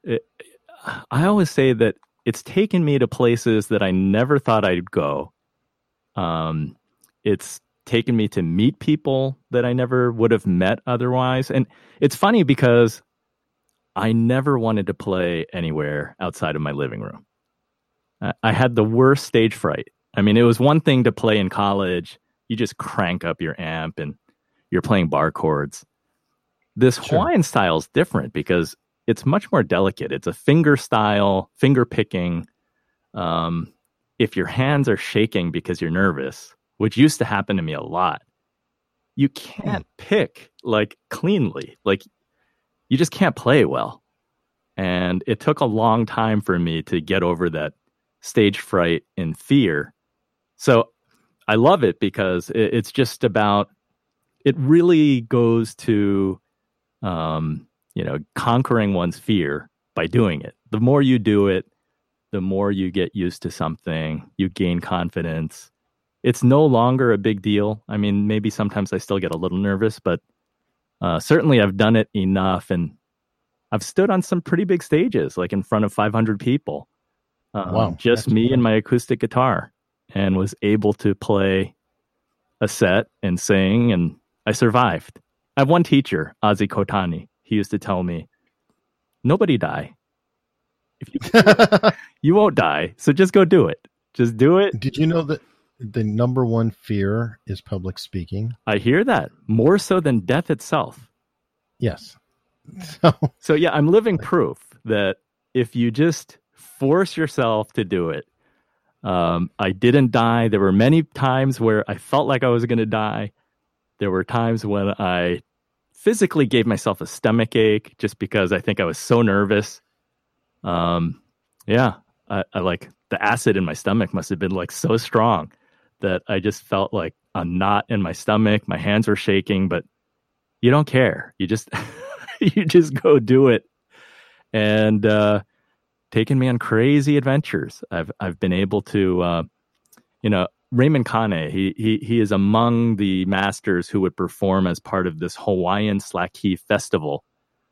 Speaker 3: it, I always say that it's taken me to places that I never thought I'd go. Um, it's taken me to meet people that I never would have met otherwise. And it's funny because I never wanted to play anywhere outside of my living room. I had the worst stage fright. I mean, it was one thing to play in college. You just crank up your amp and you're playing bar chords. This sure. Hawaiian style is different because it's much more delicate. It's a finger style, finger picking. Um, if your hands are shaking because you're nervous, which used to happen to me a lot, you can't hmm. pick like cleanly. Like you just can't play well. And it took a long time for me to get over that stage fright and fear. So I love it because it's just about, it really goes to, um, you know, conquering one's fear by doing it. The more you do it, the more you get used to something, you gain confidence. It's no longer a big deal. I mean, maybe sometimes I still get a little nervous, but uh, certainly, I've done it enough, and I've stood on some pretty big stages, like in front of 500 people. Um, wow, just me cool. and my acoustic guitar, and was able to play a set and sing, and I survived. I have one teacher, Ozzie Kotani. He used to tell me, "Nobody die. If you you won't die, so just go do it. Just do it."
Speaker 2: Did you know that the number one fear is public speaking.
Speaker 3: I hear that more so than death itself.
Speaker 2: Yes.
Speaker 3: So, so yeah, I'm living proof that if you just force yourself to do it, um, I didn't die. There were many times where I felt like I was going to die. There were times when I physically gave myself a stomach ache just because I think I was so nervous. Um, yeah, I, I like the acid in my stomach must have been like so strong that I just felt like a knot in my stomach. My hands were shaking, but you don't care. You just you just go do it. And uh me on crazy adventures. I've I've been able to uh you know, Raymond Kane, he he he is among the masters who would perform as part of this Hawaiian Slack Key festival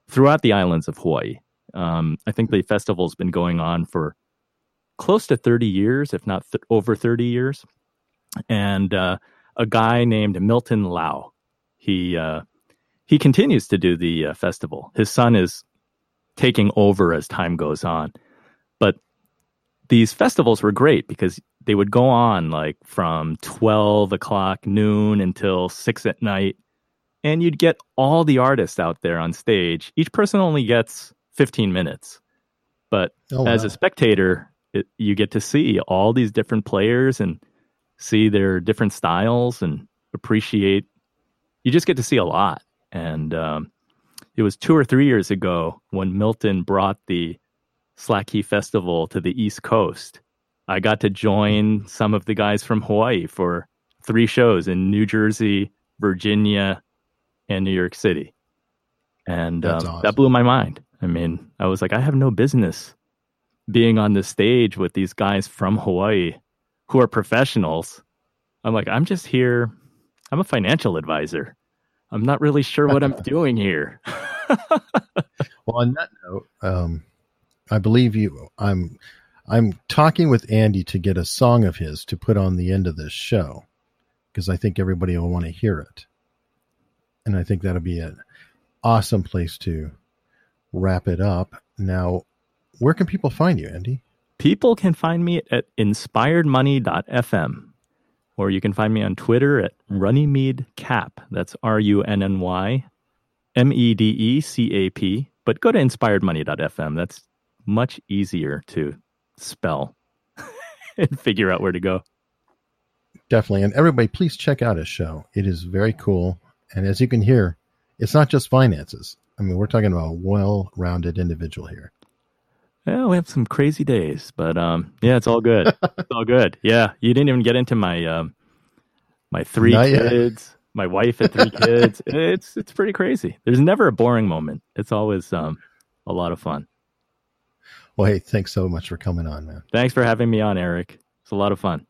Speaker 3: throughout the islands of Hawaii. Um, I think the festival's been going on for close to 30 years, if not th- over 30 years and uh, a guy named Milton Lau. He uh, he continues to do the uh, festival. His son is taking over as time goes on, but these festivals were great because they would go on like from twelve o'clock noon until six at night, and you'd get all the artists out there on stage. Each person only gets fifteen minutes, but oh, wow. as a spectator, it, you get to see all these different players and see their different styles and appreciate. You just get to see a lot. And um, it was two or three years ago when Milton brought the Slack Key Festival to the East Coast. I got to join some of the guys from Hawaii for three shows in New Jersey, Virginia, and New York City. And um, awesome. that blew my mind. I mean, I was like, I have no business being on the stage with these guys from Hawaii who are professionals. I'm like, I'm just here. I'm a financial advisor. I'm not really sure what I'm doing here.
Speaker 2: well, on that note, um, I believe you. I'm I'm talking with Andy to get a song of his to put on the end of this show because I think everybody will want to hear it, and I think that'll be an awesome place to wrap it up. Now, where can people find you, Andy?
Speaker 3: People can find me at inspiredmoney.fm, or you can find me on Twitter at RunnyMedeCap. That's R U N N Y M E D E C A P. But go to inspiredmoney.fm. That's much easier to spell and figure out where to go.
Speaker 2: Definitely. And everybody, please check out his show. It is very cool. And as you can hear, it's not just finances. I mean, we're talking about a well rounded individual here.
Speaker 3: Yeah, we have some crazy days, but um, yeah, it's all good. it's all good. Yeah, you didn't even get into my um, my three Not kids, yet. my wife and three kids. It's it's pretty crazy. There's never a boring moment. It's always um, a lot of fun.
Speaker 2: Well, hey, thanks so much for coming on, man.
Speaker 3: Thanks for having me on, Eric. It's a lot of fun.